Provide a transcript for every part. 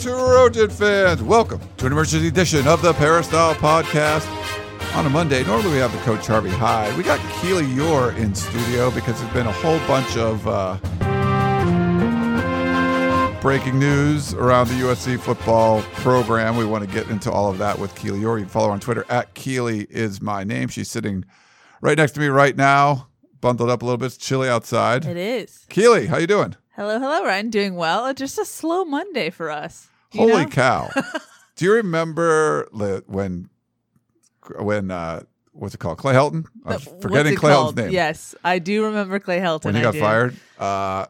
Trojan fans. Welcome to an emergency edition of the Peristyle Podcast. On a Monday, normally we have the coach Harvey Hyde. We got Keely Eure in studio because there's been a whole bunch of uh, breaking news around the USC football program. We want to get into all of that with Keely Eure. You can follow her on Twitter at Keely is my name. She's sitting right next to me right now, bundled up a little bit. It's chilly outside. It is. Keely, how you doing? Hello, hello, Ryan. Doing well. Just a slow Monday for us. Holy know? cow! Do you remember when when uh, what's it called? Clay Helton. I'm forgetting Clay called? Helton's name. Yes, I do remember Clay Helton. When he got fired, uh,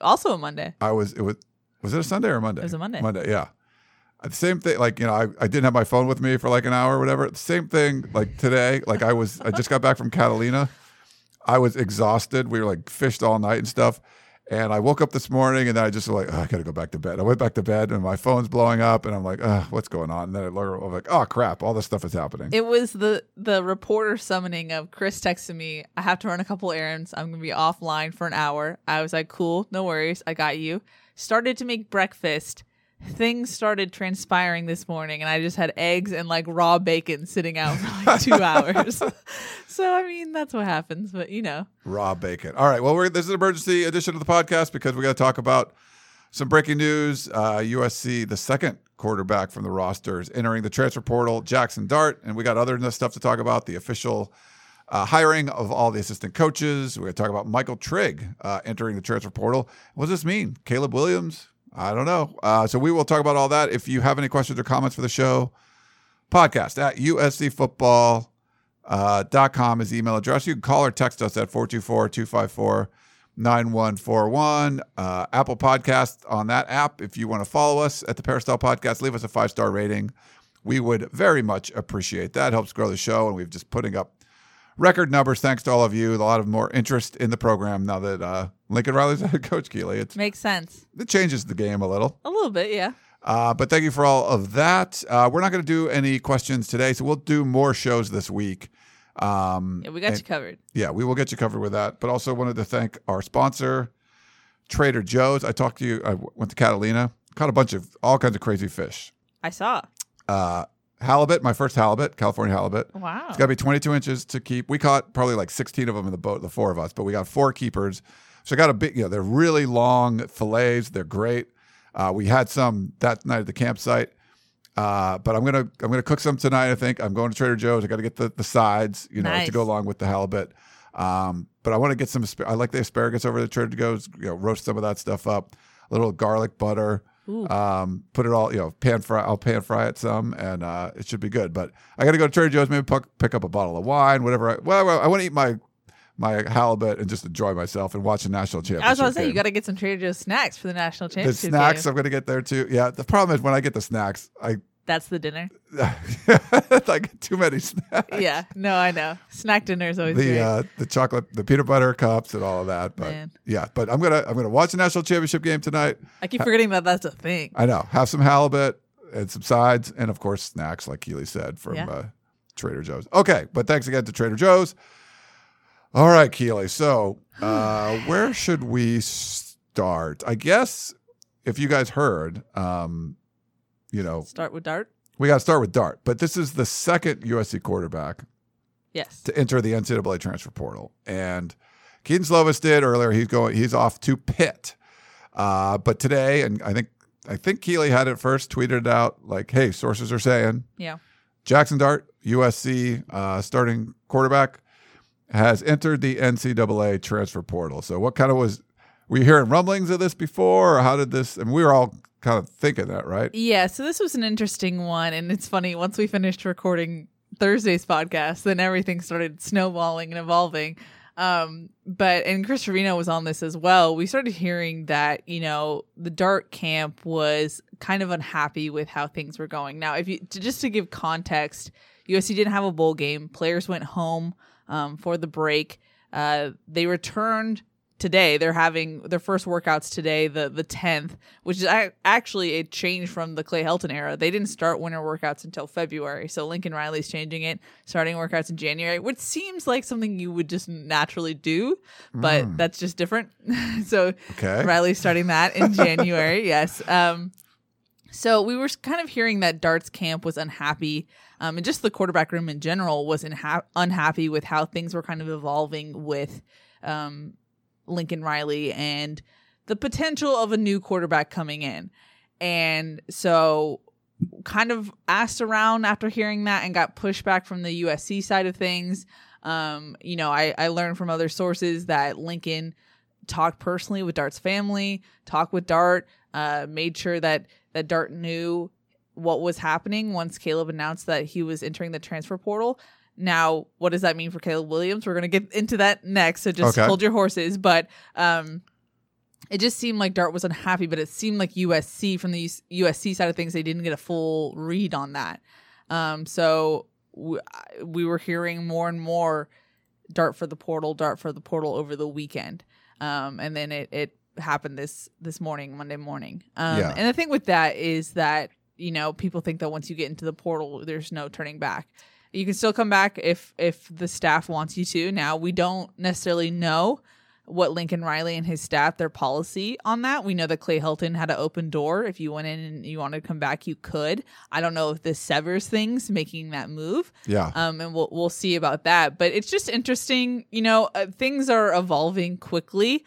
Also a Monday. I was it was was it a Sunday or a Monday? It was a Monday. Monday, yeah. Uh, The same thing, like you know, I, I didn't have my phone with me for like an hour or whatever. The same thing, like today, like I was, I just got back from Catalina. I was exhausted. We were like fished all night and stuff. And I woke up this morning and I just was like, oh, I got to go back to bed. I went back to bed and my phone's blowing up and I'm like, oh, what's going on? And then I learned, I'm like, oh crap, all this stuff is happening. It was the the reporter summoning of Chris texting me. I have to run a couple errands. I'm gonna be offline for an hour. I was like, cool, no worries. I got you. Started to make breakfast. Things started transpiring this morning, and I just had eggs and like raw bacon sitting out for like two hours. so I mean, that's what happens. But you know, raw bacon. All right. Well, we're, this is an emergency edition of the podcast because we got to talk about some breaking news. Uh, USC, the second quarterback from the roster, is entering the transfer portal, Jackson Dart, and we got other stuff to talk about. The official uh, hiring of all the assistant coaches. We're going to talk about Michael Trigg uh, entering the transfer portal. What does this mean? Caleb Williams? I don't know. Uh, so we will talk about all that. If you have any questions or comments for the show, podcast at uscfootball uh, com is the email address. You can call or text us at 424-254-9141. Uh, Apple Podcast on that app. If you want to follow us at the Peristyle Podcast, leave us a five-star rating. We would very much appreciate that. Helps grow the show, and we've just putting up record numbers thanks to all of you. A lot of more interest in the program now that uh, Lincoln Riley's head coach Keely. It makes sense it changes the game a little. a little bit. Yeah. Uh, but thank you for all of that. Uh, we're not going to do any questions today, so we'll do more shows this week. Um, Yeah, we got and- you covered. yeah, we will get you covered with that. But also wanted to thank our sponsor, Trader Joe's. I talked to you. I went to Catalina, caught a bunch of all kinds of crazy fish. I saw. Uh, halibut, my first halibut, California halibut. Wow. It's got to be 22 inches to keep. We caught probably like 16 of them in the boat, the four of us, but we got four keepers. So I got a big, you know, they're really long fillets. They're great. Uh, we had some that night at the campsite. Uh, but I'm gonna I'm gonna cook some tonight. I think I'm going to Trader Joe's. I got to get the, the sides, you know, to go along with the halibut. Um, but I want to get some. I like the asparagus over the Trader Joe's. You know, roast some of that stuff up. A little garlic butter. Um, put it all, you know, pan fry. I'll pan fry it some, and uh, it should be good. But I got to go to Trader Joe's. Maybe pick, pick up a bottle of wine, whatever. I, well, I, want to eat my my halibut and just enjoy myself and watch the national championship. I was going to say, you got to get some Trader Joe's snacks for the national championship. the snacks. game. I'm going to get there too. Yeah. The problem is when I get the snacks, I That's the dinner. I get too many snacks. Yeah. No, I know. Snack dinner is always The great. uh, the chocolate, the peanut butter cups, and all of that. But Man. yeah, but I'm gonna I'm gonna watch the national championship game tonight. I keep forgetting that that's a thing. I know. Have some halibut and some sides, and of course snacks, like Keely said from Yeah. uh, Trader Joe's. Okay, but thanks again to Trader Joe's. All right, Keely. So uh, where should we start? I guess if you guys heard, um, you know, Start with Dart. we got to start with Dart. But this is the second USC quarterback Yes. to enter the NCAA transfer portal. And Kedon Slovis did earlier. He's going. He's off to Pitt. Uh, but today, and I think I think Keely had it first. Tweeted it out like, "Hey, sources are saying Yeah. Jackson Dart, USC uh, starting quarterback, has entered the NCAA transfer portal." So, what kind of was? Were you hearing rumblings of this before, or how did this? And we were all kind of thinking that, right? Yeah. So this was an interesting one. And it's funny, once we finished recording Thursday's podcast, then everything started snowballing and evolving. Um, but and Chris Trevino was on this as well. We started hearing that you know the Dart camp was kind of unhappy with how things were going. Now, if you to, just to give context, USC didn't have a bowl game. Players went home um, for the break. Uh, they returned today. They're having their first workouts today, the the tenth, which is actually a change from the Clay Helton era. They didn't start winter workouts until February, so Lincoln Riley's changing it, starting workouts in January, which seems like something you would just naturally do, but that's just different. so Okay. Riley's starting that in January. yes. Um, so we were kind of hearing that Darts camp was unhappy, um, and just the quarterback room in general was inha- unhappy with how things were kind of evolving with um, Lincoln Riley and the potential of a new quarterback coming in. And so kind of asked around after hearing that and got pushback from the USC side of things. Um, you know, I, I learned from other sources that Lincoln talked personally with Dart's family, talked with Dart, uh, made sure that that Dart knew what was happening once Caleb announced that he was entering the transfer portal. Now, what does that mean for Caleb Williams? We're gonna get into that next, so just Okay. hold your horses. But um, it just seemed like Dart was unhappy, but it seemed like USC from the USC side of things, they didn't get a full read on that. Um, so w- we were hearing more and more Dart for the portal, Dart for the portal over the weekend, um, and then it it happened this this morning, Monday morning. Um, Yeah. And the thing with that is that you know people think that once you get into the portal, there's no turning back. You can still come back if if the staff wants you to. Now we don't necessarily know what Lincoln Riley and his staff their policy on that. We know that Clay Helton had an open door. If you went in and you wanted to come back, you could. I don't know if this severs things making that move. Yeah. Um, and we'll we'll see about that. But it's just interesting. You know, uh, things are evolving quickly,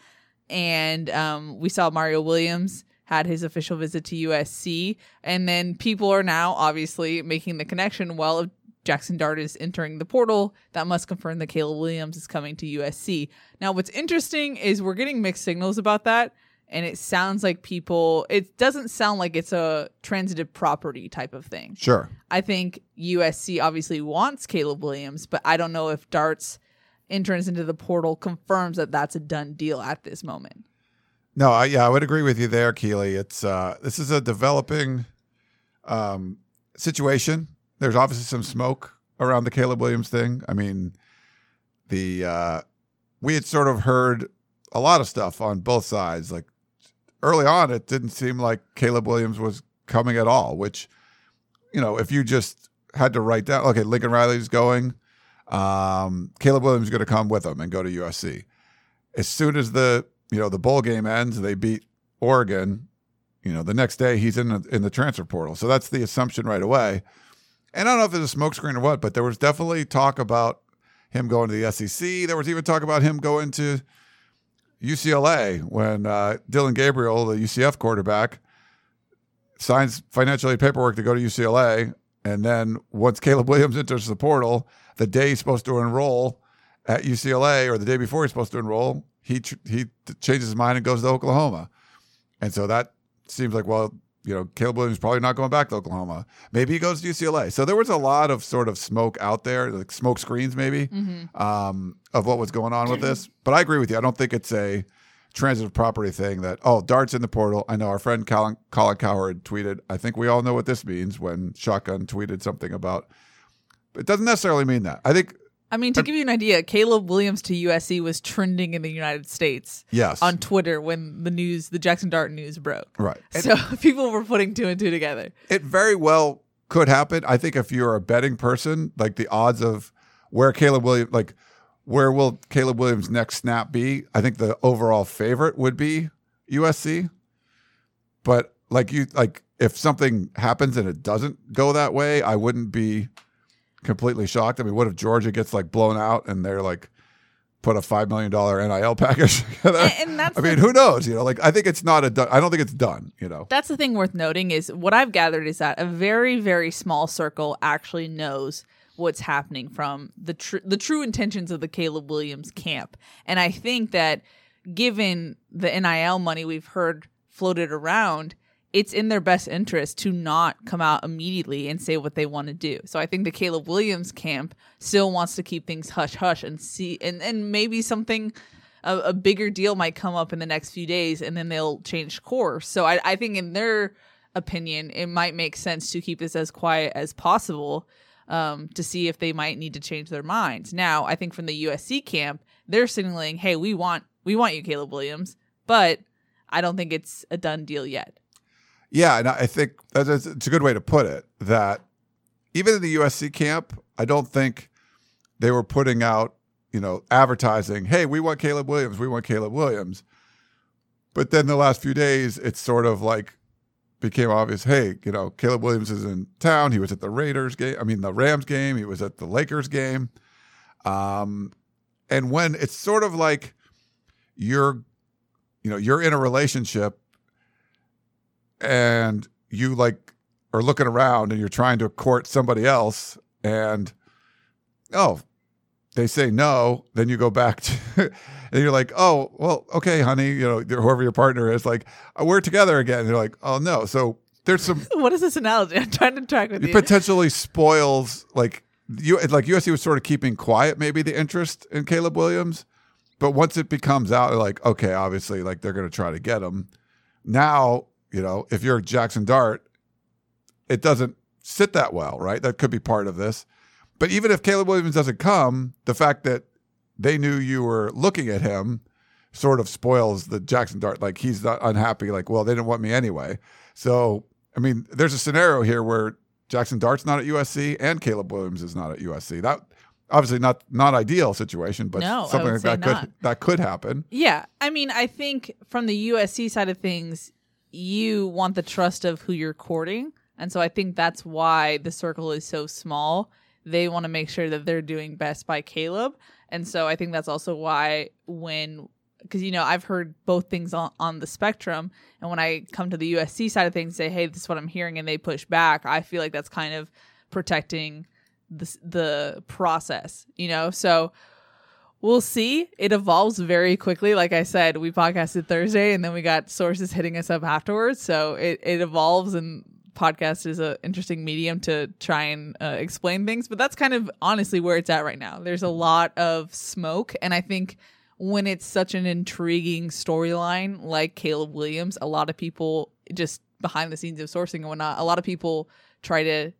and um, we saw Mario Williams had his official visit to USC, and then people are now obviously making the connection. Well, if Jackson Dart is entering the portal, that must confirm that Caleb Williams is coming to USC. Now, what's interesting is we're getting mixed signals about that. And it sounds like people, it doesn't sound like it's a transitive property type of thing. Sure. I think USC obviously wants Caleb Williams, but I don't know if Dart's entrance into the portal confirms that that's a done deal at this moment. No, I, yeah, I would agree with you there, Keely. It's uh, this is a developing um, situation. There's obviously some smoke around the Caleb Williams thing. I mean, the uh, we had sort of heard a lot of stuff on both sides. Like early on, it didn't seem like Caleb Williams was coming at all. Which, you know, if you just had to write down, okay, Lincoln Riley's going, um, Caleb Williams is going to come with him and go to USC. As soon as the you know the bowl game ends, they beat Oregon. You know, the next day he's in in the transfer portal. So that's the assumption right away. And I don't know if it's a smokescreen or what, but there was definitely talk about him going to the SEC. There was even talk about him going to UCLA when uh, Dillon Gabriel, the UCF quarterback, signs financial aid paperwork to go to UCLA. And then once Caleb Williams enters the portal, the day he's supposed to enroll at UCLA or the day before he's supposed to enroll, he tr- he changes his mind and goes to Oklahoma. And so that seems like, well, you know, Caleb Williams probably not going back to Oklahoma. Maybe he goes to UCLA. So there was a lot of sort of smoke out there, like smoke screens maybe, um, of what was going on with this. But I agree with you. I don't think it's a transitive property thing that, oh, darts in the portal. I know our friend Colin, Colin Cowherd tweeted, I think we all know what this means when Shotgun tweeted something about, it doesn't necessarily mean that. I think, I mean, to give you an idea, Caleb Williams to USC was trending in the United States yes. on Twitter when the news, the Jackson Dart news broke. right. So people were putting two and two together. it very well could happen. I think if you're a betting person, like the odds of where Caleb Williams, like where will Caleb Williams' next snap be? I think the overall favorite would be USC. But like you, like if something happens and it doesn't go that way, I wouldn't be completely shocked. I mean, what if Georgia gets like blown out and they're like put a five million dollar NIL package together? And- and that's I mean, the- who knows? You know, like I think it's not a. Done, I don't think it's done. You know. That's the thing worth noting is what I've gathered is that a very very small circle actually knows what's happening from the tr- the true intentions of the Caleb Williams camp. And I think that given the NIL money we've heard floated around, it's in their best interest to not come out immediately and say what they want to do. So I think the Caleb Williams camp still wants to keep things hush hush and see and and maybe something a, a bigger deal might come up in the next few days and then they'll change course. So I, I think in their opinion, it might make sense to keep this as quiet as possible um, to see if they might need to change their minds. Now, I think from the USC camp, they're signaling, "Hey, we want we want you, Caleb Williams," but I don't think it's a done deal yet. Yeah, and I think that's it's a good way to put it. That even in the USC camp, I don't think they were putting out, you know, advertising, "Hey, we want Caleb Williams. We want Caleb Williams." But then the last few days, it's sort of like became obvious. Hey, you know, Caleb Williams is in town. He was at the Raiders game. I mean, the Rams game. He was at the Lakers game. Um, and when it's sort of like you're, you know, you're in a relationship and you like are looking around and you're trying to court somebody else and oh they say no then you go back to and you're like oh well okay honey you know whoever your partner is like "Oh, we're together again and you're like oh no so there's some what is this analogy? I'm trying to track with it you. potentially spoils like you like USC was sort of keeping quiet maybe the interest in Caleb Williams, but once it becomes out like okay, obviously like they're going to try to get him. Now, you know, if you're Jackson Dart, it doesn't sit that well, right? That could be part of this. But even if Caleb Williams doesn't come, the fact that they knew you were looking at him sort of spoils the Jackson Dart. Like he's not unhappy. Like, well, they didn't want me anyway. So, I mean, there's a scenario here where Jackson Dart's not at USC and Caleb Williams is not at USC. That obviously not not ideal situation, but No, something like that say could that could happen. Yeah, I mean, I think from the USC side of things, you want the trust of who you're courting, and so I think that's why the circle is so small. They want to make sure that they're doing best by Caleb, and so I think that's also why when because you know I've heard both things on, on the spectrum, and when I come to the USC side of things, say, hey, this is what I'm hearing, and they push back, I feel like that's kind of protecting the the process, you know, so we'll see. It evolves very quickly. Like I said, we podcasted Thursday and then we got sources hitting us up afterwards. So it, it evolves and podcast is an interesting medium to try and uh, explain things. But that's kind of honestly where it's at right now. There's a lot of smoke. And I think when it's such an intriguing storyline like Caleb Williams, a lot of people just behind the scenes of sourcing and whatnot, a lot of people try to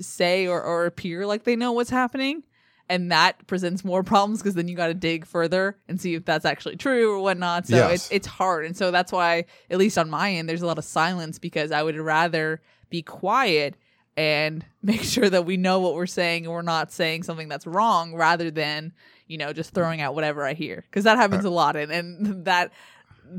say or, or appear like they know what's happening and that presents more problems because then you got to dig further and see if that's actually true or whatnot. So Yes. it's it's hard, and so that's why, at least on my end, there's a lot of silence because I would rather be quiet and make sure that we know what we're saying and we're not saying something that's wrong, rather than you know just throwing out whatever I hear because that happens uh, a lot, and and that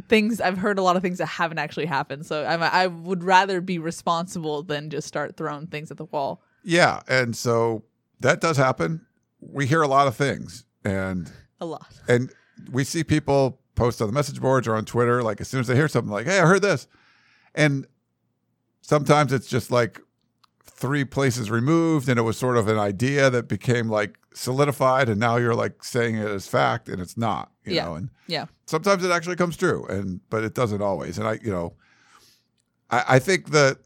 things I've heard a lot of things that haven't actually happened. So I'm, I would rather be responsible than just start throwing things at the wall. Yeah, and so that does happen. We hear a lot of things, and A lot. and we see people post on the message boards or on Twitter, like as soon as they hear something, like, "Hey, I heard this," and sometimes it's just like three places removed, and it was sort of an idea that became like solidified, and now you're like saying it as fact, and it's not, you Yeah. know, and Yeah. sometimes it actually comes true, and but it doesn't always. And I, you know, I, I think that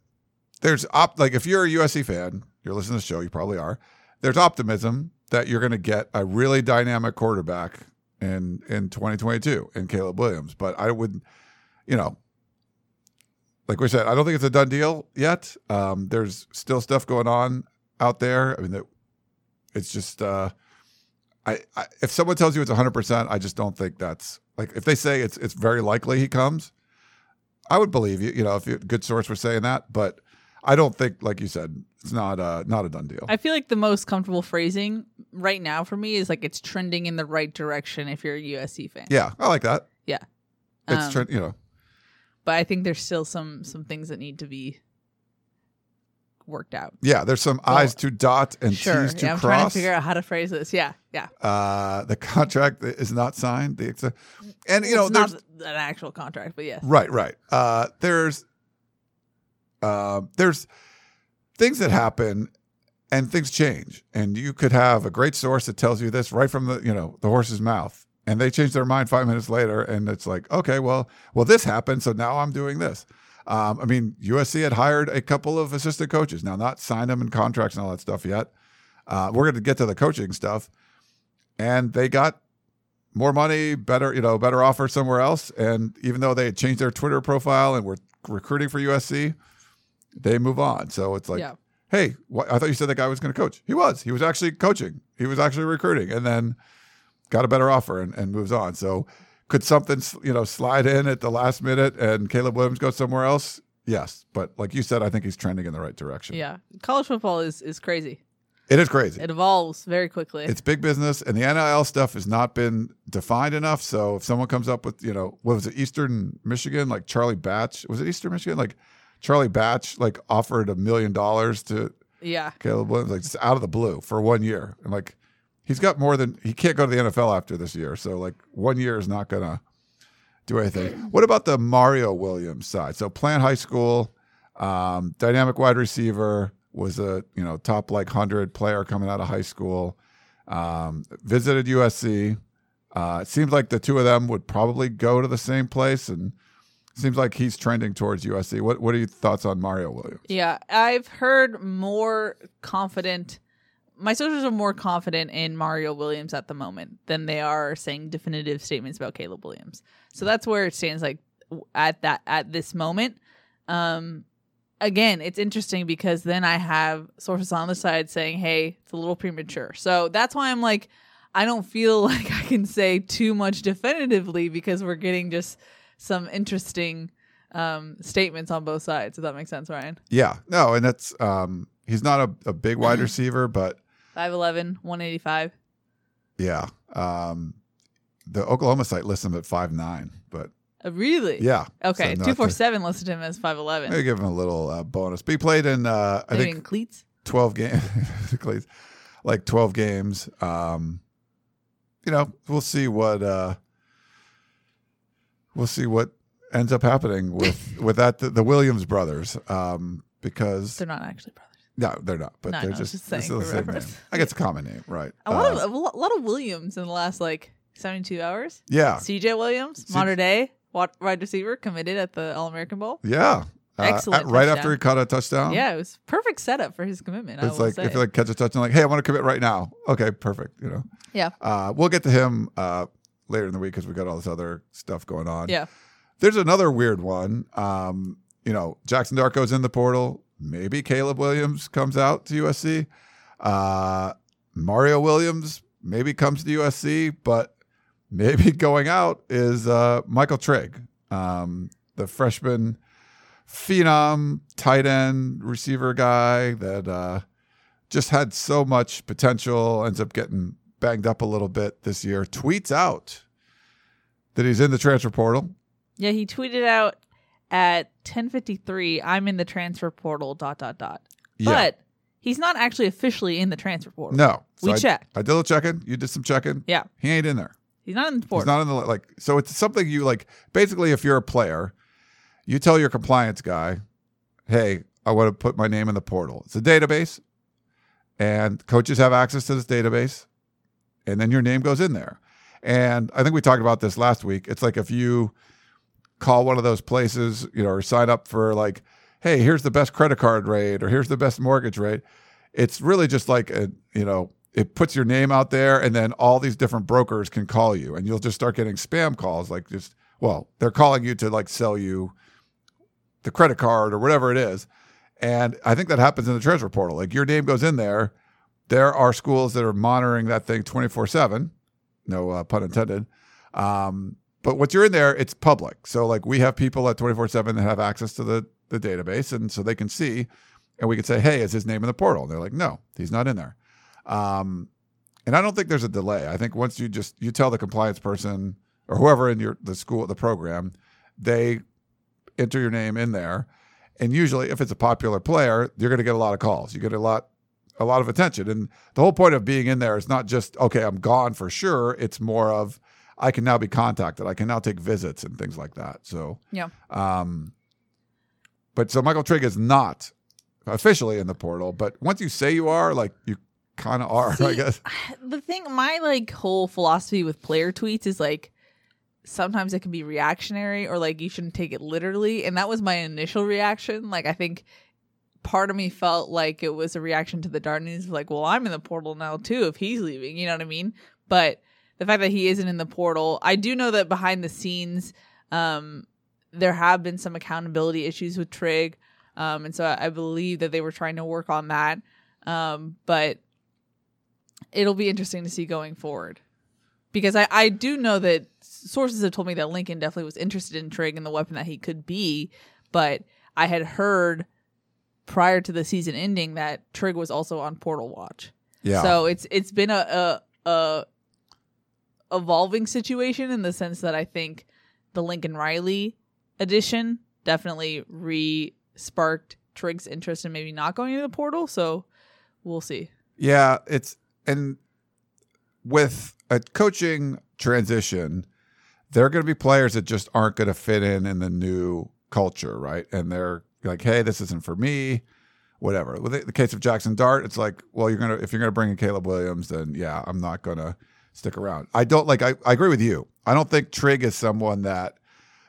there's op like if you're a USC fan, you're listening to the show, you probably are. There's optimism that you're going to get a really dynamic quarterback in in 2022 in Caleb Williams. But I would, you know, like we said, I don't think it's a done deal yet. Um, there's still stuff going on out there. I mean, it's just. Uh, I, I if someone tells you it's 100%, I just don't think that's like if they say it's it's very likely he comes, I would believe you, you know, if you, good source was saying that, but I don't think like you said, it's not uh not a done deal. I feel like the most comfortable phrasing right now for me is like it's trending in the right direction if you're a USC fan. yeah, I like that. Yeah. It's Um, trend, you know. But I think there's still some some things that need to be worked out. Yeah, there's some I's to dot and sure. T's to Yeah, I'm trying to figure out how to phrase this. Yeah. Yeah. uh, the contract is not signed. The and you know, it's there's not an actual contract, but yes. Right, right. Uh, there's uh, there's things that happen and things change, and you could have a great source that tells you this right from the you know the horse's mouth, and they change their mind five minutes later, and it's like, okay, well, well, this happened, so now I'm doing this. Um, I mean, USC had hired a couple of assistant coaches. Now, not signed them in contracts and all that stuff yet. Uh, we're going to get to the coaching stuff, and they got more money, better, you know, better offer somewhere else. And even though they had changed their Twitter profile and were recruiting for USC, they move on. So it's like, Yeah. hey, what, I thought you said that guy was going to coach. He was. He was actually coaching. He was actually recruiting, and then got a better offer and, and moves on. So could something you know slide in at the last minute and Caleb Williams go somewhere else? Yes, but like you said, I think he's trending in the right direction. Yeah. College football is is crazy. It is crazy. It evolves very quickly. It's big business, and the NIL stuff has not been defined enough. So if someone comes up with, you know, what was it, Eastern Michigan, like Charlie Batch, was it Eastern Michigan? Like Charlie Batch, like offered a million dollars to yeah. Caleb Williams, like just out of the blue for one year. And like, he's got more than he can't go to the NFL after this year. So like, one year is not gonna do anything. What about the Mario Williams side? So Plant High School, um, dynamic wide receiver was a you know top like hundred player coming out of high school. Um, visited USC. Uh, it seems like the two of them would probably go to the same place, and seems like he's trending towards USC. What What are your thoughts on Mario Williams? Yeah, I've heard more confident. My sources are more confident in Mario Williams at the moment than they are saying definitive statements about Caleb Williams. So that's where it stands. Like at that at this moment. Um, again, it's interesting because then I have sources on the side saying, "Hey, it's a little premature." So that's why I'm like, I don't feel like I can say too much definitively because we're getting just some interesting um, statements on both sides. If that makes sense, Ryan. Yeah, no, and that's um, he's not a, a big wide receiver, but 5'11, 185. yeah, um, the Oklahoma site lists him at five nine, but Uh, really? yeah, Okay, So two four seven listed him as five eleven. Maybe give him a little uh, bonus. But he played in uh, I Maybe think in cleats. 12 games like 12 games um you know we'll see what uh we'll see what ends up happening with with that the, the williams brothers um because They're not actually brothers. no they're not but No, they're no, just, just saying the same name. i guess a common name right A lot Uh, of a lot of Williams in the last like seventy two hours. yeah CJ Williams, C- modern day wide receiver, committed at the All American Bowl. yeah Uh, Excellent right touchdown. after he caught a touchdown Yeah, it was perfect setup for his commitment. I it's like say. if you like catch a touchdown like hey i want to commit right now okay perfect you know yeah, uh we'll get to him uh later in the week because we got all this other stuff going on yeah. There's another weird one. Um, you know, Jackson Dart goes in the portal. Maybe Caleb Williams comes out to USC. Uh, Mario Williams maybe comes to USC, but maybe going out is uh, Michael Trigg, um, the freshman phenom tight end receiver guy that uh, just had so much potential, ends up getting banged up a little bit this year. Tweets out that he's in the transfer portal. Yeah, he tweeted out at 10:53, "I'm in the transfer portal." Dot dot dot. Yeah. But he's not actually officially in the transfer portal. No, We I, checked. I did a little checking. You did some checking. Yeah, He ain't in there. he's not in the portal. He's not in the like. So it's something you like. Basically, if you're a player, you tell your compliance guy, "Hey, I want to put my name in the portal." It's a database, and coaches have access to this database, and then your name goes in there. And I think we talked about this last week. It's like if you call one of those places, you know, or sign up for like, "Hey, here's the best credit card rate," or "Here's the best mortgage rate." It's really just like a, you know, it puts your name out there and then all these different brokers can call you and you'll just start getting spam calls like just well they're calling you to like sell you the credit card or whatever it is and i think that happens in the transfer portal like your name goes in there there are schools that are monitoring that thing 24-7 no uh, pun intended. Um, but once you're in there it's public. So like we have people at 24-7 that have access to the, the database and so they can see and we can say hey is his name in the portal? And they're like no he's not in there. Um, and I don't think there's a delay. I think once you just you tell the compliance person or whoever in your the school the program, they enter your name in there, and usually if it's a popular player, you're going to get a lot of calls. You get a lot a lot of attention, and the whole point of being in there is not just okay, I'm gone for sure. It's more of I can now be contacted. I can now take visits and things like that. So yeah. um, but so Michael Trigg is not officially in the portal, but once you say you are, like you kind of are, I guess. the thing my like whole philosophy with player tweets is like sometimes it can be reactionary or like you shouldn't take it literally. And that was my initial reaction. Like I think part of me felt like it was a reaction to the Dart news, like, well, I'm in the portal now too if he's leaving. You know what I mean? But the fact that he isn't in the portal, I do know that behind the scenes, um, there have been some accountability issues with Trigg. Um, and so I, I believe that they were trying to work on that. Um, but it'll be interesting to see going forward because I, I do know that sources have told me that Lincoln definitely was interested in Trigg and the weapon that he could be, but I had heard prior to the season ending that Trigg was also on Portal Watch. Yeah. So it's it's been a, a, a evolving situation in the sense that I think the Lincoln Riley edition definitely re sparked Trigg's interest in maybe not going into the portal. So we'll see. Yeah, it's and with a coaching transition, there are going to be players that just aren't going to fit in in the new culture, right? And they're like, "Hey, this isn't for me." Whatever. With the, case of Jackson Dart, it's like, well, you're gonna if you're gonna bring in Caleb Williams, then yeah, I'm not gonna stick around. I don't like. I, I agree with you. I don't think Trigg is someone that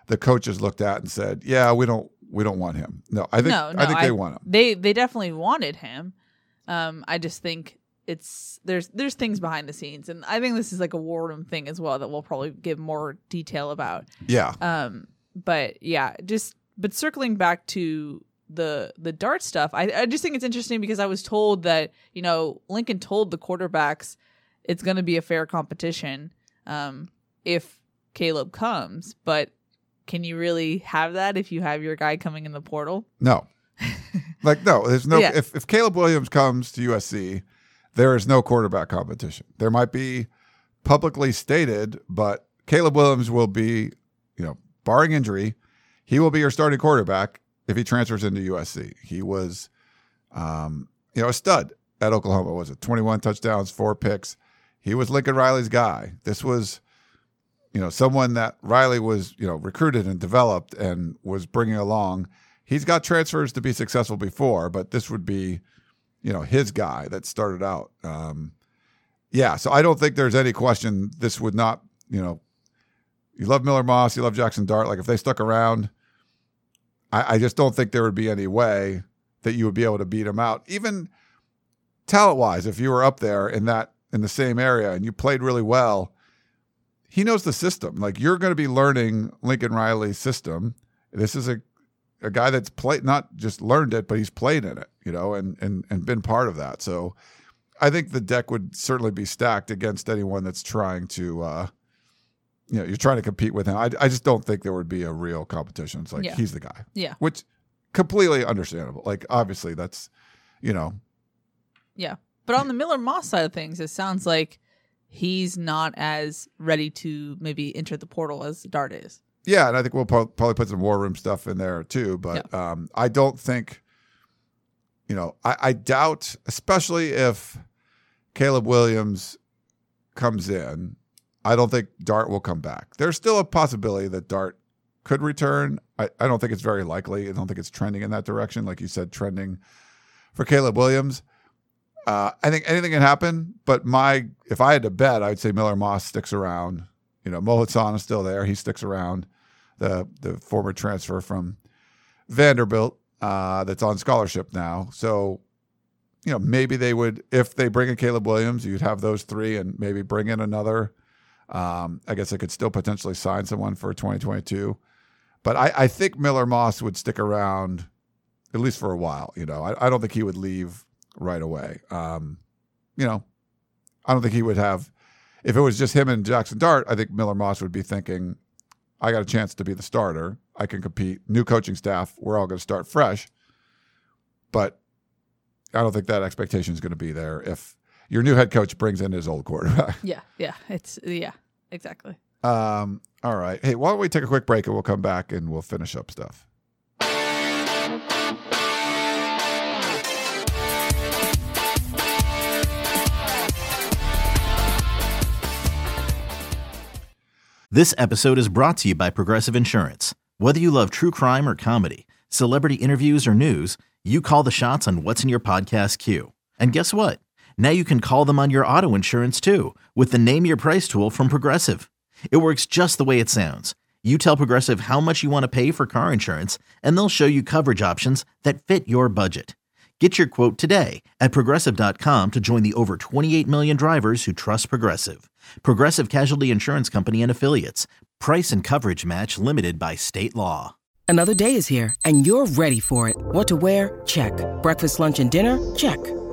the coaches looked at and said, "Yeah, we don't we don't want him." No, I think no, no, I think they want him. They they definitely wanted him. Um, I just think it's there's there's things behind the scenes, and I think this is like a war room thing as well that we'll probably give more detail about. Yeah. Um, but yeah, just but circling back to the the dart stuff, I I just think it's interesting because I was told that you know Lincoln told the quarterbacks it's going to be a fair competition um, if Caleb comes, but can you really have that if you have your guy coming in the portal? No. like no, there's no Yeah. if if Caleb Williams comes to USC, there is no quarterback competition. There might be publicly stated, but Caleb Williams will be, you know, barring injury, he will be your starting quarterback if he transfers into USC. He was um, you know, a stud at Oklahoma, was it? 21 touchdowns, four picks. He was Lincoln Riley's guy. This was you know, someone that Riley was, you know, recruited and developed and was bringing along. He's got transfers to be successful before, but this would be, you know, his guy that started out. Um, yeah, so I don't think there's any question this would not, you know, you love Miller Moss, you love Jackson Dart. Like if they stuck around, I, I just don't think there would be any way that you would be able to beat him out. Even talent wise, if you were up there in that in the same area and you played really well, he knows the system. Like you're going to be learning Lincoln Riley's system. This is a a guy that's played not just learned it, but he's played in it, you know, and and and been part of that. So I think the deck would certainly be stacked against anyone that's trying to uh you know, you're trying to compete with him. I, I just don't think there would be a real competition. It's like Yeah. he's the guy. Yeah. Which completely understandable. Like obviously that's you know, Yeah. But on the Miller Moss side of things, it sounds like he's not as ready to maybe enter the portal as Dart is. Yeah, and I think we'll pro- probably put some war room stuff in there too. But um, I don't think, you know, I, I doubt, especially if Caleb Williams comes in, I don't think Dart will come back. There's still a possibility that Dart could return. I, I don't think it's very likely. I don't think it's trending in that direction, like you said, trending for Caleb Williams. Uh, I think anything can happen, but my if I had to bet, I'd say Miller Moss sticks around. You know, Mo Hasan is still there; he sticks around. The the former transfer from Vanderbilt uh, that's on scholarship now. So, you know, maybe they would if they bring in Caleb Williams, you'd have those three, and maybe bring in another. Um, I guess I could still potentially sign someone for 2022, but I, I think Miller Moss would stick around at least for a while. You know, I, I don't think he would leave right away. Um, you know, I don't think he would have. If it was just him and Jackson Dart, I think Miller Moss would be thinking, "I got a chance to be the starter. I can compete. New coaching staff. We're all going to start fresh." But I don't think that expectation is going to be there if your new head coach brings in his old quarterback. Yeah. Yeah. It's, yeah, exactly. Um, all right. Hey, why don't we take a quick break and we'll come back and we'll finish up stuff. This episode is brought to you by Progressive Insurance. Whether you love true crime or comedy, celebrity interviews or news, you call the shots on what's in your podcast queue. And guess what? Now you can call them on your auto insurance too with the Name Your Price tool from Progressive. It works just the way it sounds. You tell Progressive how much you want to pay for car insurance, and they'll show you coverage options that fit your budget. Get your quote today at progressive.com to join the over 28 million drivers who trust Progressive. Progressive Casualty Insurance Company and Affiliates. Price and coverage match limited by state law. Another day is here, and you're ready for it. What to wear? Check. Breakfast, lunch, and dinner? Check.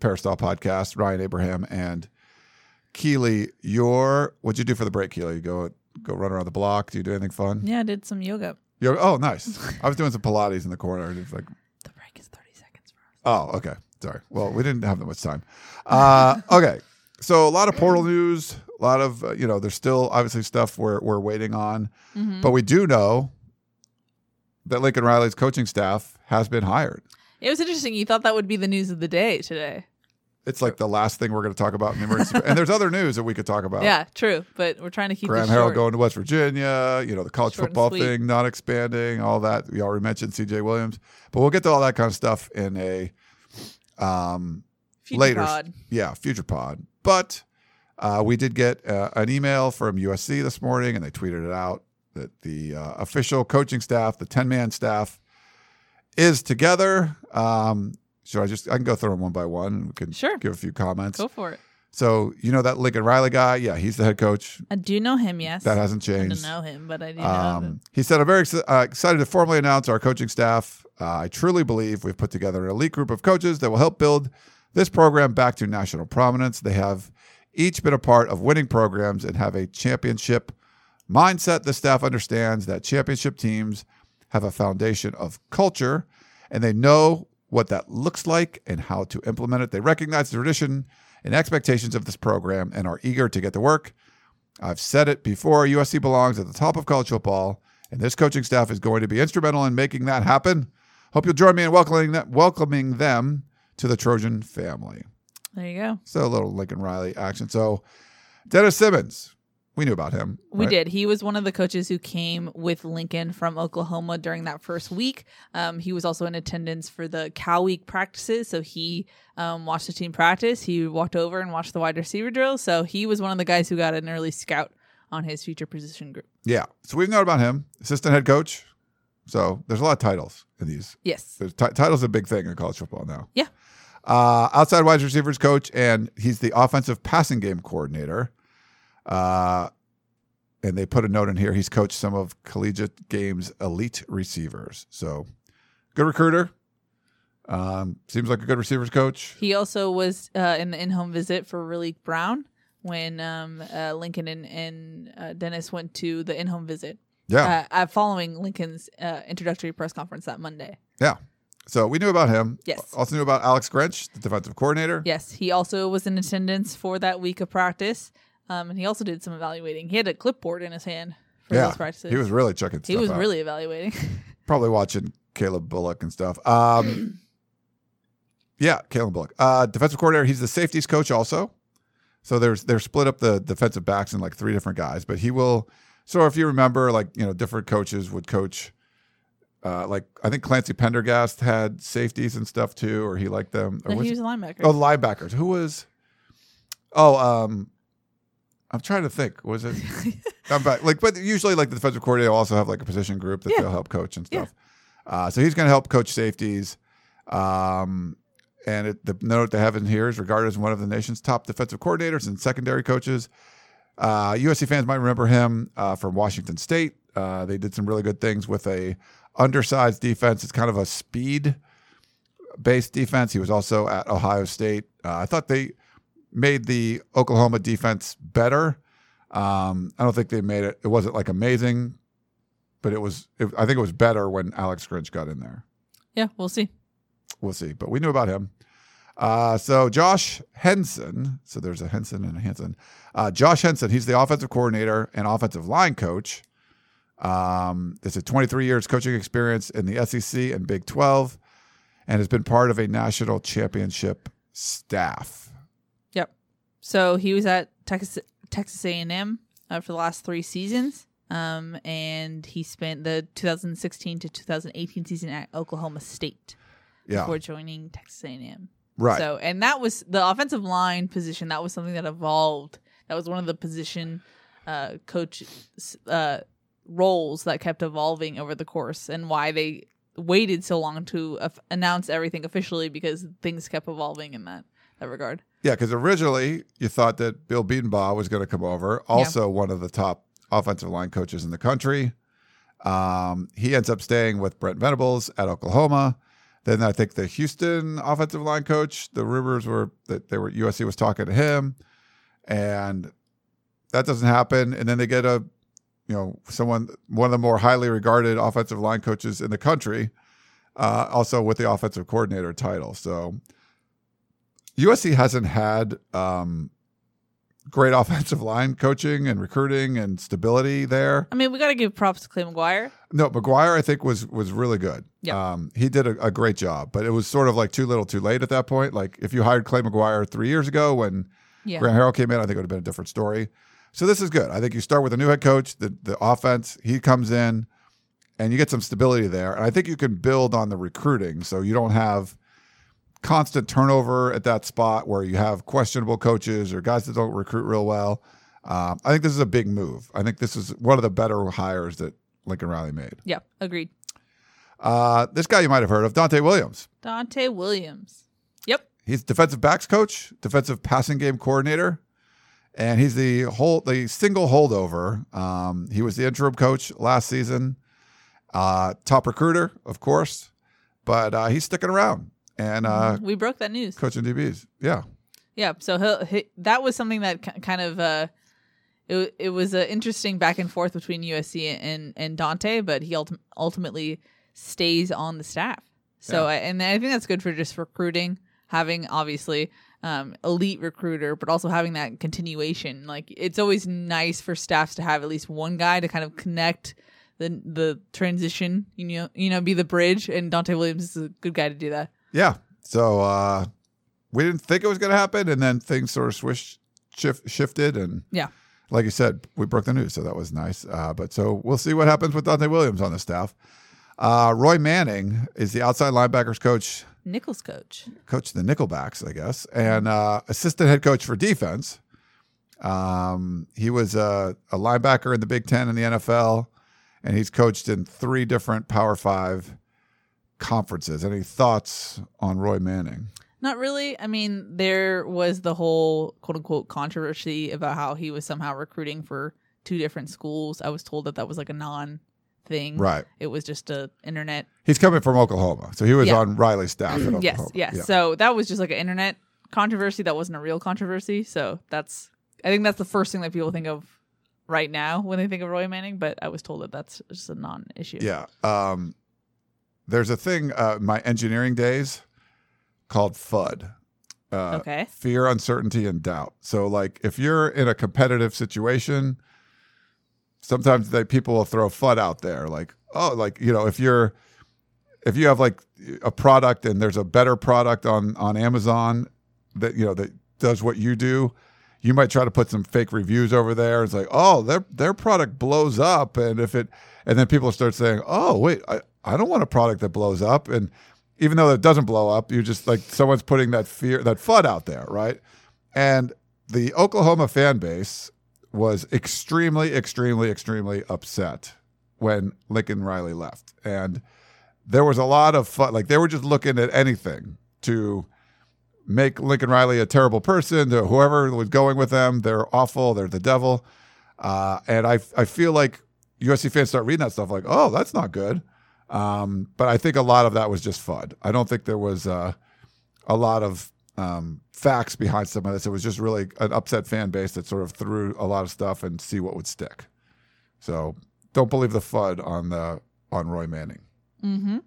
Peristyle podcast. Ryan Abraham and Keely, Eure what'd you do for the break, Keely? You go go run around the block. Do you do anything fun? Yeah, I did some yoga. Yo, oh, nice. I was doing some Pilates in the corner. Just like, The break is 30 seconds for us. oh, okay. Sorry. Well, we didn't have that much time. Uh, okay. So a lot of portal news. A lot of uh, you know. There's still obviously stuff we're we're waiting on, Mm-hmm. but we do know that Lincoln Riley's coaching staff has been hired. It was interesting. You thought that would be the news of the day today. It's like the last thing we're going to talk about in the emergency. and there's other news that we could talk about. Yeah, true. But we're trying to keep Graham Harrell going to West Virginia, you know, the college Short football thing not expanding, all that. We already mentioned CJ Williams, but we'll get to all that kind of stuff in a um Future later. pod. Yeah, future pod. But uh, we did get uh, an email from USC this morning, and they tweeted it out that the uh, official coaching staff, the 10 man staff, is together. Um, should I just, I can go through them one by one and we can Sure. give a few comments. Go for it. So, you know that Lincoln Riley guy? Yeah, he's the head coach. I do know him, yes. That hasn't changed. I don't know him, but I do know him. Um, he said, I'm very ex- uh, excited to formally announce our coaching staff. Uh, I truly believe we've put together an elite group of coaches that will help build this program back to national prominence. They have each been a part of winning programs and have a championship mindset. The staff understands that championship teams have a foundation of culture and they know what that looks like and how to implement it. They recognize the tradition and expectations of this program and are eager to get to work. I've said it before USC belongs at the top of college football, and this coaching staff is going to be instrumental in making that happen. Hope you'll join me in welcoming them, welcoming them to the Trojan family. There you go. So a little Lincoln Riley action. So Dennis Simmons, we knew about him. We right? did. He was one of the coaches who came with Lincoln from Oklahoma during that first week. Um, he was also in attendance for the Cal Week practices, so he um, watched the team practice. He walked over and watched the wide receiver drill. So he was one of the guys who got an early scout on his future position group. Yeah. So we've known about him, assistant head coach. So there's a lot of titles in these. Yes. There's ti- titles a big thing in college football now. Yeah. Uh, outside wide receivers coach, and he's the offensive passing game coordinator. Uh, and they put a note in here. He's coached some of collegiate games' elite receivers. So good recruiter. Um, seems like a good receivers coach. He also was uh, in the in-home visit for Raleek Brown when um, uh, Lincoln and, and uh, Dennis went to the in-home visit. Yeah. Uh, uh, following Lincoln's uh, introductory press conference that Monday. yeah. So we knew about him. Yes. Also knew about Alex Grinch, the defensive coordinator. Yes, he also was in attendance for that week of practice, um, and he also did some evaluating. He had a clipboard in his hand for yeah. those practices. He was really checking he was out. really evaluating. probably watching Calen Bullock and stuff. Um, yeah, Calen Bullock, uh, defensive coordinator. He's the safeties coach also. So there's they're split up the defensive backs in like three different guys, but he will. So if you remember, like you know, different coaches would coach. Uh, like I think Clancy Pendergast had safeties and stuff too, or he liked them. Or No, was he was a linebacker. oh, linebackers. Who was? Oh, um, I'm trying to think. Was it? I'm back. Like, but usually, like the defensive coordinator will also have like a position group that Yeah. they'll help coach and Yeah. stuff. Uh, so he's going to help coach safeties. Um, and it, the note they have in here is regarded as one of the nation's top defensive coordinators and secondary coaches. Uh, USC fans might remember him uh, from Washington State. Uh, they did some really good things with a undersized defense. It's kind of a speed based defense. He was also at Ohio State. Uh, I thought they made the Oklahoma defense better. Um, I don't think they made it. It wasn't like amazing, but it was. It, I think it was better when Alex Grinch got in there. yeah, we'll see. We'll see, but we knew about him. Uh, so Josh Henson. So there's a Henson and a Henson. Uh, Josh Henson. He's the offensive coordinator and offensive line coach. Um, it's a 23 years coaching experience in the SEC and Big 12, and has been part of a national championship staff. So he was at Texas Texas A&M uh, for the last three seasons, um, and he spent the 2016 to 2018 season at Oklahoma State Yeah, before joining Texas A&M. right. So, and that was the offensive line position. That was something that evolved. That was one of the position uh, coach uh, roles that kept evolving over the course, and why they waited so long to uh, announce everything officially because things kept evolving in that that regard. Yeah, because originally you thought that Bill Bedenbaugh was going to come over, also one of the top offensive line coaches in the country. Um, he ends up staying with Brent Venables at Oklahoma. Then I think the Houston offensive line coach, the rumors were that they were USC was talking to him, and that doesn't happen. And then they get a, you know, someone one of the more highly regarded offensive line coaches in the country, uh, also with the offensive coordinator title. So USC hasn't had um, great offensive line coaching and recruiting and stability there. I mean, we got to give props to Clay McGuire. No, McGuire I think was was really good. Yeah. Um, he did a, a great job, but it was sort of like too little, too late at that point. Like if you hired Clay McGuire three years ago when Yeah. Graham Harrell came in, I think it would have been a different story. So this is good. I think you start with a new head coach, the the offense. He comes in, and you get some stability there. And I think you can build on the recruiting, so you don't have constant turnover at that spot where you have questionable coaches or guys that don't recruit real well. Um, I think this is a big move. I think this is one of the better hires that Lincoln Riley made. Yeah, agreed. Uh, this guy you might have heard of, Dante Williams. Dante Williams. Yep. He's defensive backs coach, defensive passing game coordinator, and he's the whole the single holdover. Um, he was the interim coach last season, uh, top recruiter, of course, but uh, he's sticking around and uh, we broke that news. coaching DBs. Yeah, Yeah, so he'll, he, that was something that ki- kind of uh, it it was an interesting back and forth between USC and and Dante, but he ultim- ultimately stays on the staff. So I, and I think that's good for just recruiting, having obviously um, elite recruiter, but also having that continuation. Like it's always nice for staffs to have at least one guy to kind of connect the the transition. You know, you know, be the bridge, and Dante Williams is a good guy to do that. Yeah. So uh, we didn't think it was going to happen, and then things sort of swish shift, shifted, and Yeah. like you said, we broke the news, so that was nice. Uh, but so we'll see what happens with Dante Williams on the staff. Uh, Roy Manning is the outside linebackers coach, Nichols coach. coach the Nickelbacks, I guess, and uh, assistant head coach for defense. Um, he was a, a linebacker in the Big Ten in the NFL, and he's coached in three different Power Five conferences. Any thoughts on Roy Manning? Not really. I mean, there was the whole quote unquote controversy about how he was somehow recruiting for two different schools. I was told that that was like a non thing. Right. It was just a internet. He's coming from Oklahoma, so he was Yeah. on Riley's staff at Yes, yes. Yeah. So that was just like an internet controversy. That wasn't a real controversy. So that's, I think that's the first thing that people think of right now when they think of Roy Manning. But I was told that that's just a non issue. Yeah. Um, there's a thing, uh, my engineering days called FUD. Uh, Okay. Fear, uncertainty, and doubt. So, like, if you're in a competitive situation, sometimes they people will throw FUD out there. Like, oh, like you know, if you're if you have like a product and there's a better product on on Amazon that you know that does what you do, you might try to put some fake reviews over there. It's like, oh, their their product blows up, and if it, and then people start saying, oh, wait, I, I don't want a product that blows up, and even though it doesn't blow up, you're just like someone's putting that fear, that FUD out there, right? And the Oklahoma fan base was extremely, extremely, extremely upset when Lincoln Riley left, and there was a lot of FUD. Like they were just looking at anything to make Lincoln Riley a terrible person. To whoever was going with them, they're awful. They're the devil. Uh, and I I feel like USC fans start reading that stuff like, oh, that's not good. Um, but I think a lot of that was just FUD. I don't think there was uh, a lot of um, facts behind some of this. It was just really an upset fan base that sort of threw a lot of stuff and see what would stick. So don't believe the FUD on the on Roy Manning. Mm-hmm.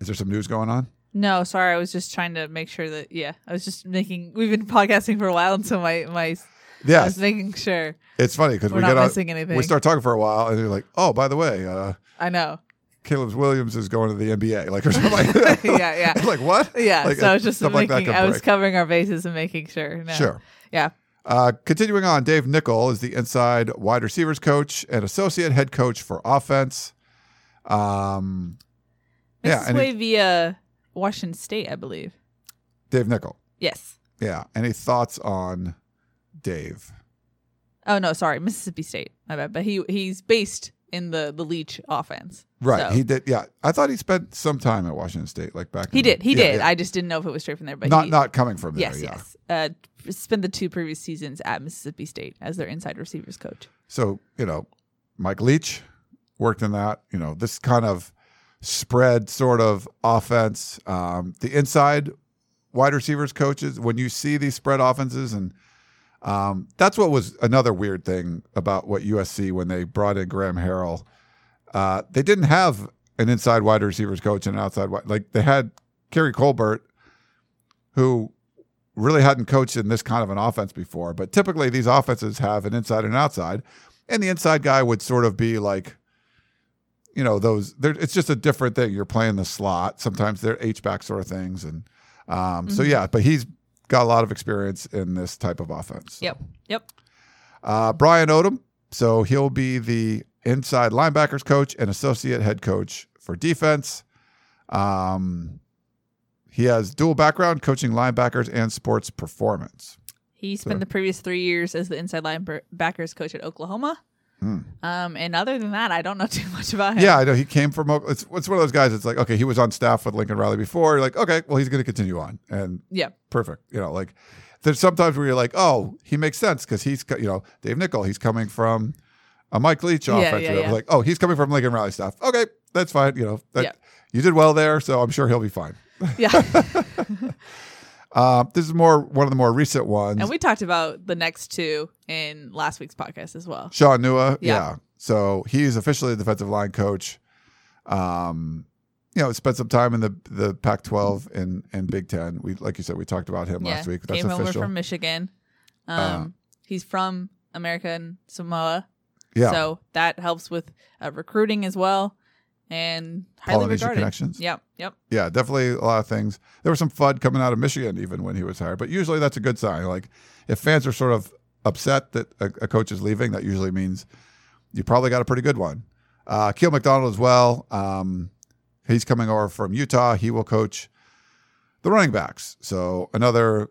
Is there some news going on? No, sorry. I was just trying to make sure that yeah, I was just making. We've been podcasting for a while, and so my my yeah, I was making sure. it's funny because We're we not get on, anything. we start talking for a while, and you're like, "Oh, by the way, uh, I know. Caleb Williams is going to the NBA," like or something like that. Yeah, yeah. Like what? Yeah. Like, so I was just stuff like making. I was break. covering our bases and making sure. No. Sure. Yeah. Uh, continuing on, Dave Nichol is the inside wide receivers coach and associate head coach for offense. Um, Makes Yeah, and way via Washington State, I believe. Dave Nichol. Yes. Yeah. Any thoughts on Dave? Oh no, sorry, Mississippi State. My bad. But he he's based in the the Leach offense. Right. So- He did. Yeah. I thought he spent some time at Washington State, like back. He in- did. He yeah, did. yeah. I just didn't know if it was straight from there. But not he, not coming from there. Yes, yeah. yes. Uh, spent the two previous seasons at Mississippi State as their inside receivers coach. So you know, Mike Leach worked in that. You know, this kind of spread sort of offense. Um, the inside wide receivers coaches, when you see these spread offenses, and um, that's what was another weird thing about what USC when they brought in Graham Harrell. Uh, they didn't have an inside wide receivers coach and an outside wide. Like they had Keary Colbert, who really hadn't coached in this kind of an offense before. But typically, these offenses have an inside and an outside, and the inside guy would sort of be like, you know, those. It's just a different thing. You're playing the slot. Sometimes they're H back sort of things, and um, so yeah. But he's got a lot of experience in this type of offense. Yep. Yep. Uh, Brian Odom. So he'll be the inside linebackers coach and associate head coach for defense. Um, he has dual background coaching linebackers and sports performance. He spent the previous three years as the inside linebackers coach at Oklahoma. Um, and other than that, I don't know too much about him. Hmm. Yeah, I know he came from. Oak- It's, it's one of those guys. It's like okay, he was on staff with Lincoln Riley before. You're like okay, well he's going to continue on, and Yeah. perfect. You know, like there's sometimes where you're like, oh, he makes sense because he's you know Dave Nichol. He's coming from a Mike Leach Yeah, offense. yeah, yeah. Like oh, he's coming from Lincoln Riley staff. Okay, that's fine. You know, that, you did well there, so I'm sure he'll be fine. Yeah. Uh, this is more one of the more recent ones. and we talked about the next two in last week's podcast as well. Shaun Nua, yeah. Yeah. So he's officially a defensive line coach. Um, you know, spent some time in the the Pac-12 and and Big Ten. We like you said, we talked about him yeah. last week. That's Came over official. Uh, from Michigan. Um, he's from American Samoa. yeah, So that helps with uh, recruiting as well. And highly Polynesian regarded. connections. Yep. Yep. yeah, definitely a lot of things. There was some FUD coming out of Michigan even when he was hired, but usually that's a good sign. Like if fans are sort of upset that a, a coach is leaving, that usually means you probably got a pretty good one. Uh, Kiel McDonald as well. Um, he's coming over from Utah. He will coach the running backs. So another,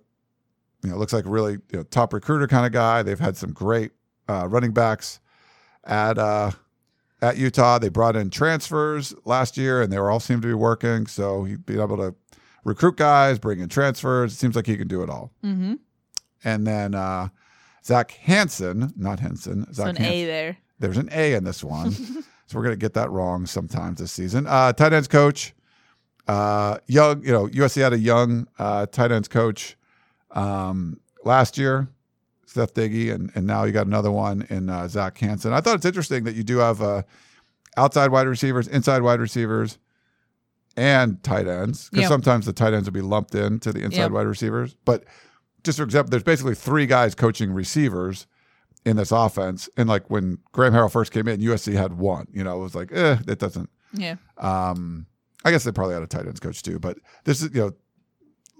you know, looks like a really you know, top recruiter kind of guy. They've had some great uh, running backs at uh, at Utah. They brought in transfers last year, and they were all seemed to be working. So he'd be able to recruit guys, bring in transfers. It seems like he can do it all. Mm-hmm. And then uh, Zach Hansen, not Henson, So Zach an Hansen. A there. There's an A in this one. so we're going to get that wrong sometimes this season. Uh, tight ends coach, uh, young, you know, USC had a young uh, tight ends coach um, last year, Seth Doege, and, and now you got another one in uh, Zach Hansen. I thought it's interesting that you do have uh, outside wide receivers, inside wide receivers, and tight ends because Yeah. sometimes the tight ends would be lumped into the inside Yeah. wide receivers. But just for example, there's basically three guys coaching receivers in this offense. And like when Graham Harrell first came in, USC had one. You know, it was like, eh, that doesn't. Yeah. Um, I guess they probably had a tight ends coach too, but this is you know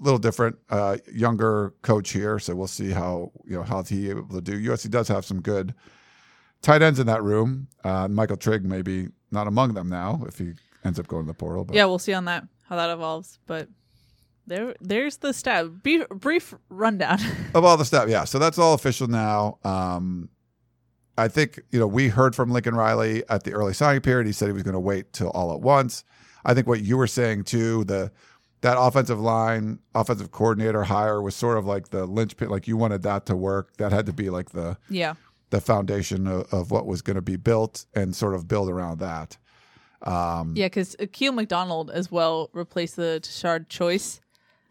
little different, uh, younger coach here. So we'll see how you know how he able to do. USC does have some good tight ends in that room. Uh, Michael Trigg maybe not among them now if he ends up going to the portal. But Yeah, we'll see on that how that evolves. But there, there's the stat. Brief, brief rundown. of all the stuff, yeah. So that's all official now. Um, I think you know we heard from Lincoln Riley at the early signing period. He said he was going to wait till all at once. I think what you were saying too, the that offensive line, offensive coordinator hire was sort of like the linchpin. Like you wanted that to work. That had to be like the yeah. the foundation of, of what was going to be built and sort of build around that. Um, Yeah, because Akeel McDonald as well replaced the Tashard Choice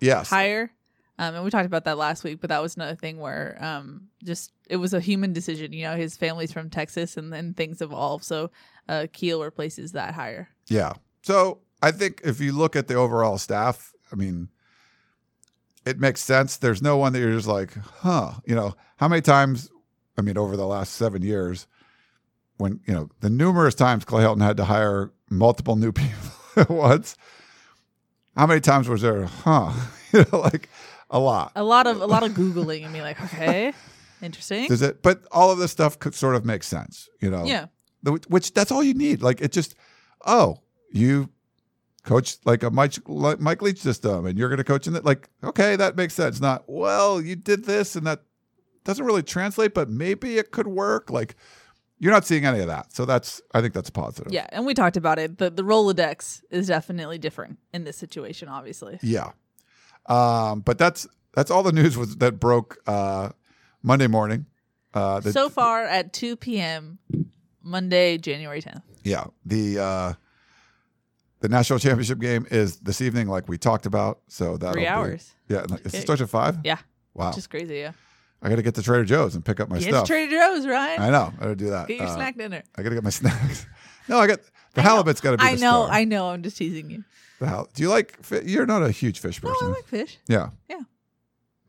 yes, hire. Um, and we talked about that last week, but that was another thing where um, just it was a human decision. You know, his family's from Texas, and then things evolve. So uh, Kiel replaces that hire. Yeah. So I think if you look at the overall staff, I mean, it makes sense. There's no one that you're just like, huh. You know, how many times? I mean, over the last seven years, when you know the numerous times Clay Helton had to hire multiple new people at once. How many times was there? Huh? you know, like a lot. A lot of a lot of googling and be like, okay, interesting. Does it? But all of this stuff could sort of make sense. You know. Yeah. The- Which that's all you need. Like it just, oh, you coach like a Mike like Mike Leach system, and you're going to coach in it. Like okay, that makes sense. Not well, you did this, and that doesn't really translate, but maybe it could work. Like you're not seeing any of that, so that's I think that's positive. Yeah, and we talked about it. The the Rolodex is definitely different in this situation, obviously. Yeah. Um, but that's that's all the news was that broke uh, Monday morning. Uh, the, so far at 2 p.m. Monday, January 10th. yeah, the uh, the national championship game is this evening, like we talked about. So that Three hours. Yeah, and it starts at five. Yeah. Wow. Just crazy, yeah. I got to get to Trader Joe's and pick up my Get stuff. Trader Joe's, Ryan. I know. I got to do that. Get your Uh, snack dinner. I got to get my snacks. no, I got the halibut's got to be. I know, star. I know. I'm just teasing you. The hal- Do you like? fi- You're not a huge fish person. No, I like fish. yeah. Yeah.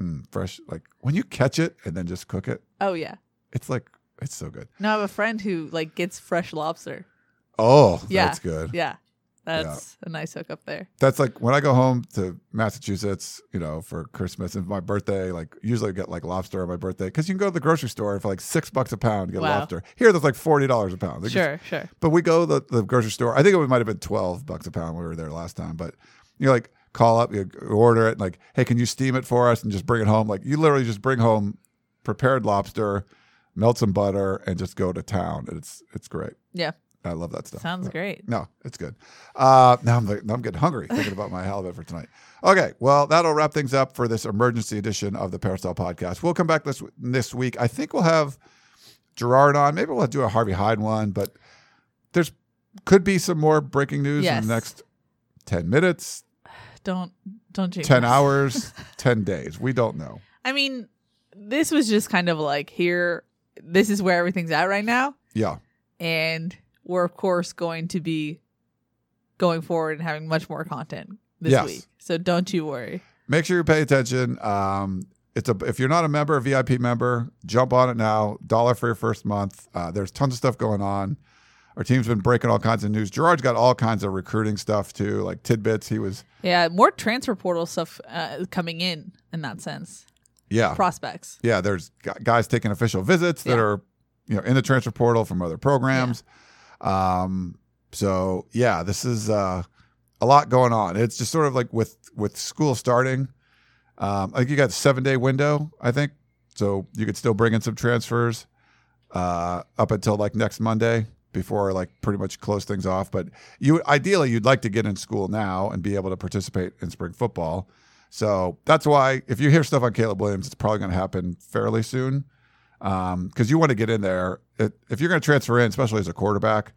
Mm, fresh, like when you catch it and then just cook it, Oh yeah. it's like it's so good. No, I have a friend who like gets fresh lobster. Oh, Yeah. that's good. Yeah. That's a nice hookup there. That's like when I go home to Massachusetts, you know, for Christmas and my birthday. Like usually I get like lobster on my birthday because you can go to the grocery store for like six bucks a pound to get Wow. lobster. Here, that's like forty dollars a pound. Just- Sure, sure. but we go to the, the grocery store. I think it might have been twelve bucks a pound when we were there last time. But you like call up, you order it, like, hey, can you steam it for us and just bring it home? Like you literally just bring home prepared lobster, melt some butter, and just go to town. It's it's great. Yeah. I love that stuff. Sounds Yeah. great. No, it's good. Uh, now I'm now I'm getting hungry thinking about my halibut for tonight. Okay, well that'll wrap things up for this emergency edition of the Peristyle Podcast. We'll come back this this week. I think we'll have Gerard on. Maybe we'll do a Harvey Hyde one, but there's could be some more breaking news in the next ten minutes, Don't don't jinx ten hours, ten days. We don't know. I mean, this was just kind of like here this is where everything's at right now. Yeah, And we're of course going to be going forward and having much more content this Yes. week. So don't you worry. make sure you pay attention. Um, it's a if you're not a member, a VIP member, jump on it now. Dollar for your first month. Uh, there's tons of stuff going on. Our team's been breaking all kinds of news. Gerard's got all kinds of recruiting stuff too, like tidbits. He was Yeah, more transfer portal stuff uh, coming in in that sense. yeah Prospects. yeah. There's guys taking official visits that Yeah. are you know in the transfer portal from other programs. Um, so yeah, this is uh, a lot going on. It's just sort of like with with school starting. Um, I think you got a seven day window, I think. So you could still bring in some transfers uh, up until like next Monday before like pretty much close things off. But you ideally you'd like to get in school now and be able to participate in spring football. So that's why if you hear stuff on Caleb Williams, it's probably going to happen fairly soon because you want to get in there. It, if you're going to transfer in, especially as a quarterback,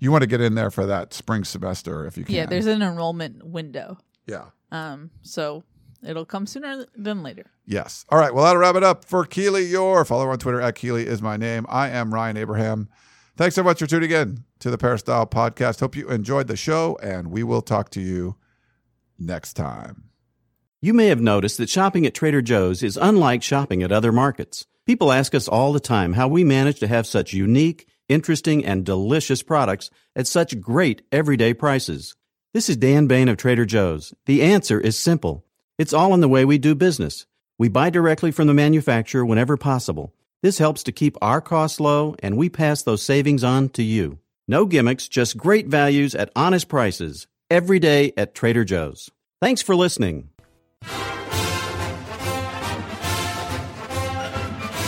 you want to get in there for that spring semester if you can. Yeah, there's an enrollment window. yeah. Um, so it'll come sooner than later. Yes. All right. Well, that'll wrap it up for Keely Eure. Follow on Twitter at Keely is my name. I am Ryan Abraham. Thanks so much for tuning in to the Peristyle Podcast. Hope you enjoyed the show, and we will talk to you next time. You may have noticed that shopping at Trader Joe's is unlike shopping at other markets. People ask us all the time how we manage to have such unique, interesting, and delicious products at such great everyday prices. This is Dan Bane of Trader Joe's. The answer is simple. It's all in the way we do business. We buy directly from the manufacturer whenever possible. This helps to keep our costs low, and we pass those savings on to you. No gimmicks, just great values at honest prices. Every day at Trader Joe's. Thanks for listening.